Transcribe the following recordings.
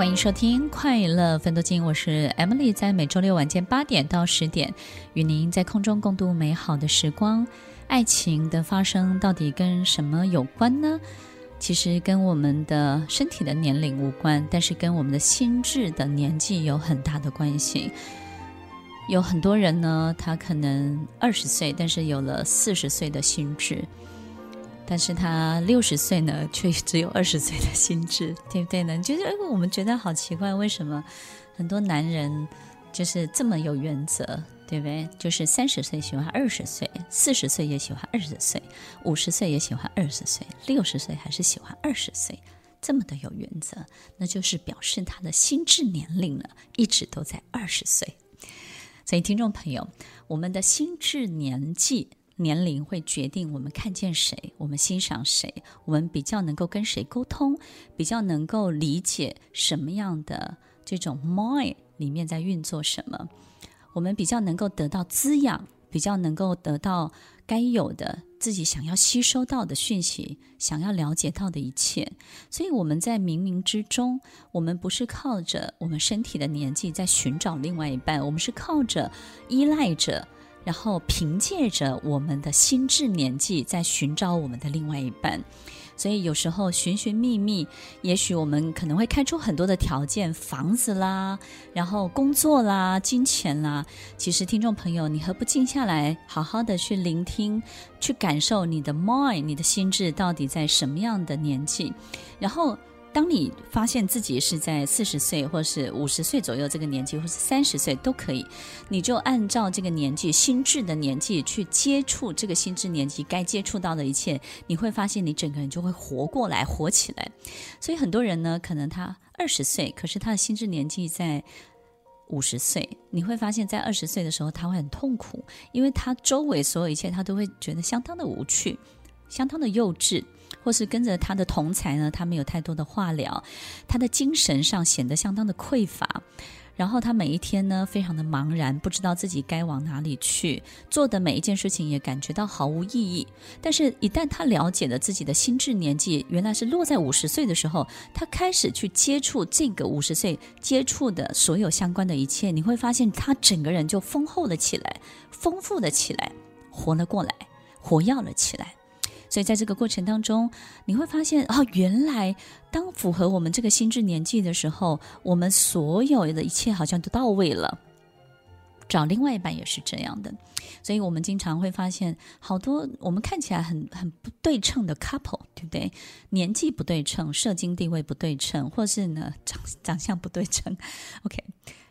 欢迎收听《快乐分多金》，我是 Emily，在每周六晚间八点到十点，与您在空中共度美好的时光。爱情的发生到底跟什么有关呢？其实跟我们的身体的年龄无关，但是跟我们的心智的年纪有很大的关系。有很多人呢，他可能二十岁，但是有了四十岁的心智。但是他六十岁呢，却只有二十岁的心智，对不对呢？就是我们觉得好奇怪，为什么很多男人就是这么有原则，对不对？就是三十岁喜欢二十岁，四十岁也喜欢二十岁，五十岁也喜欢二十岁，六十岁还是喜欢二十岁，这么的有原则，那就是表示他的心智年龄呢，一直都在二十岁。所以，听众朋友，我们的心智年纪。年龄会决定我们看见谁，我们欣赏谁，我们比较能够跟谁沟通，比较能够理解什么样的这种 mind 里面在运作什么，我们比较能够得到滋养，比较能够得到该有的自己想要吸收到的讯息，想要了解到的一切。所以我们在冥冥之中，我们不是靠着我们身体的年纪在寻找另外一半，我们是靠着依赖着。然后凭借着我们的心智年纪，在寻找我们的另外一半，所以有时候寻寻觅觅，也许我们可能会开出很多的条件，房子啦，然后工作啦，金钱啦。其实听众朋友，你何不静下来，好好的去聆听，去感受你的 mind，你的心智到底在什么样的年纪，然后。当你发现自己是在四十岁，或是五十岁左右这个年纪，或是三十岁都可以，你就按照这个年纪、心智的年纪去接触这个心智年纪该接触到的一切，你会发现你整个人就会活过来、活起来。所以很多人呢，可能他二十岁，可是他的心智年纪在五十岁，你会发现在二十岁的时候他会很痛苦，因为他周围所有一切他都会觉得相当的无趣，相当的幼稚。或是跟着他的同才呢，他没有太多的话聊，他的精神上显得相当的匮乏，然后他每一天呢非常的茫然，不知道自己该往哪里去，做的每一件事情也感觉到毫无意义。但是，一旦他了解了自己的心智年纪原来是落在五十岁的时候，他开始去接触这个五十岁接触的所有相关的一切，你会发现他整个人就丰厚了起来，丰富了起来，活了过来，活跃了起来。所以，在这个过程当中，你会发现，哦，原来当符合我们这个心智年纪的时候，我们所有的一切好像都到位了。找另外一半也是这样的，所以我们经常会发现，好多我们看起来很很不对称的 couple，对不对？年纪不对称，社经地位不对称，或是呢长长相不对称，OK。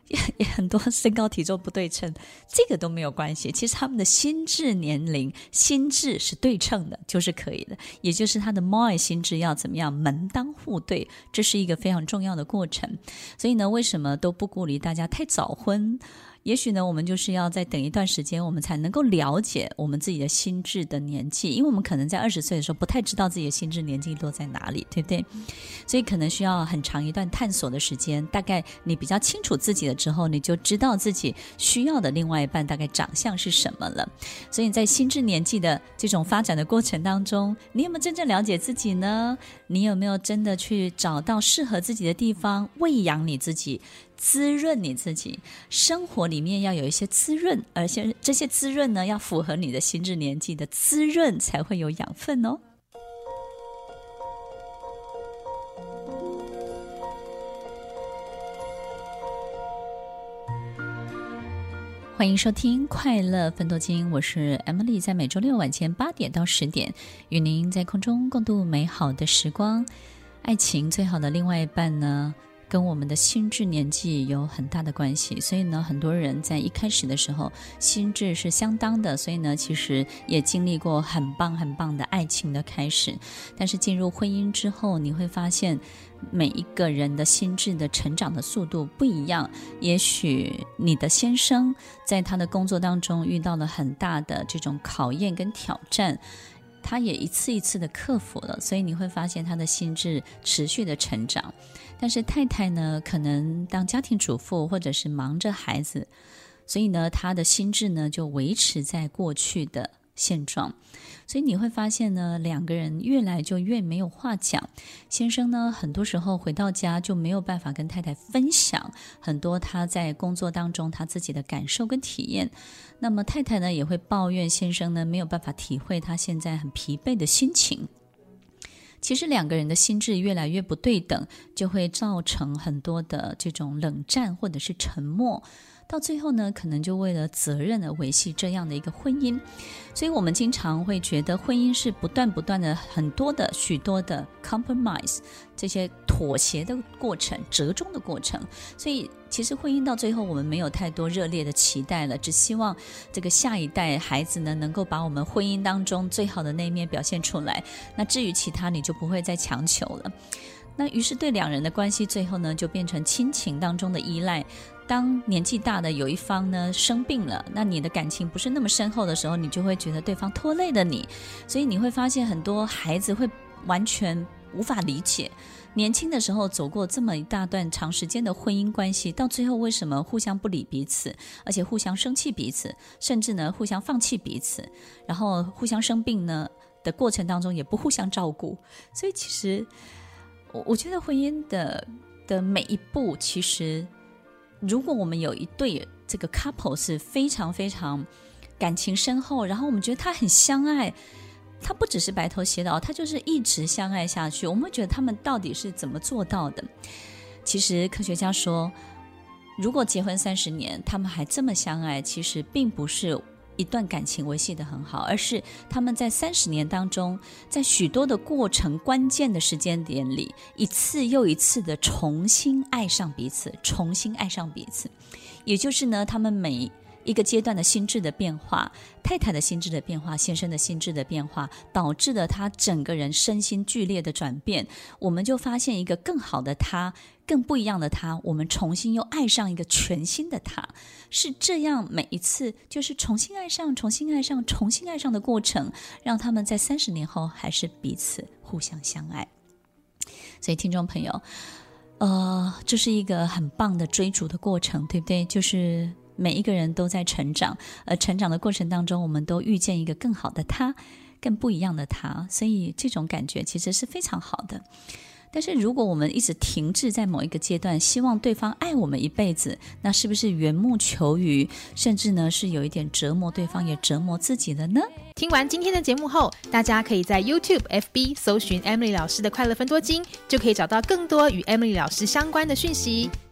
也很多身高体重不对称，这个都没有关系。其实他们的心智年龄、心智是对称的，就是可以的。也就是他的 mind 心智要怎么样门当户对，这是一个非常重要的过程。所以呢，为什么都不鼓励大家太早婚？也许呢，我们就是要再等一段时间，我们才能够了解我们自己的心智的年纪，因为我们可能在二十岁的时候不太知道自己的心智年纪落在哪里，对不对？所以可能需要很长一段探索的时间。大概你比较清楚自己了之后，你就知道自己需要的另外一半大概长相是什么了。所以在心智年纪的这种发展的过程当中，你有没有真正了解自己呢？你有没有真的去找到适合自己的地方，喂养你自己？滋润你自己，生活里面要有一些滋润，而且这些滋润呢，要符合你的心智年纪的滋润，才会有养分哦。欢迎收听《快乐分多金》，我是 Emily，在每周六晚间八点到十点，与您在空中共度美好的时光。爱情最好的另外一半呢，跟我们的心智年纪有很大的关系，所以呢，很多人在一开始的时候心智是相当的，所以呢，其实也经历过很棒很棒的爱情的开始。但是进入婚姻之后，你会发现每一个人的心智的成长的速度不一样。也许你的先生在他的工作当中遇到了很大的这种考验跟挑战。他也一次一次的克服了，所以你会发现他的心智持续的成长。但是太太呢，可能当家庭主妇或者是忙着孩子，所以呢，他的心智呢就维持在过去的现状。所以你会发现呢，两个人越来就越没有话讲。先生呢，很多时候回到家就没有办法跟太太分享很多他在工作当中他自己的感受跟体验。那么太太呢，也会抱怨先生呢没有办法体会他现在很疲惫的心情。其实两个人的心智越来越不对等，就会造成很多的这种冷战或者是沉默。到最后呢，可能就为了责任而维系这样的一个婚姻，所以我们经常会觉得婚姻是不断不断的很多的许多的 compromise 这些妥协的过程、折中的过程。所以其实婚姻到最后，我们没有太多热烈的期待了，只希望这个下一代孩子呢，能够把我们婚姻当中最好的那一面表现出来。那至于其他，你就不会再强求了。那于是对两人的关系最后呢，就变成亲情当中的依赖。当年纪大的有一方呢生病了，那你的感情不是那么深厚的时候，你就会觉得对方拖累了你，所以你会发现很多孩子会完全无法理解，年轻的时候走过这么一大段长时间的婚姻关系，到最后为什么互相不理彼此，而且互相生气彼此，甚至呢互相放弃彼此，然后互相生病呢的过程当中也不互相照顾，所以其实我我觉得婚姻的的每一步其实。如果我们有一对这个 couple 是非常非常感情深厚，然后我们觉得他很相爱，他不只是白头偕老，他就是一直相爱下去。我们会觉得他们到底是怎么做到的？其实科学家说，如果结婚三十年，他们还这么相爱，其实并不是。一段感情维系得很好，而是他们在三十年当中，在许多的过程、关键的时间点里，一次又一次的重新爱上彼此，重新爱上彼此。也就是呢，他们每一个阶段的心智的变化，太太的心智的变化，先生的心智的变化，导致了他整个人身心剧烈的转变。我们就发现一个更好的他，更不一样的他。我们重新又爱上一个全新的他，是这样每一次就是重新爱上、重新爱上、重新爱上的过程，让他们在三十年后还是彼此互相相爱。所以，听众朋友，呃，这是一个很棒的追逐的过程，对不对？就是。每一个人都在成长，而成长的过程当中，我们都遇见一个更好的他，更不一样的他，所以这种感觉其实是非常好的。但是，如果我们一直停滞在某一个阶段，希望对方爱我们一辈子，那是不是缘木求鱼，甚至呢是有一点折磨对方，也折磨自己的呢？听完今天的节目后，大家可以在 YouTube、FB 搜寻 Emily 老师的快乐分多金，就可以找到更多与 Emily 老师相关的讯息。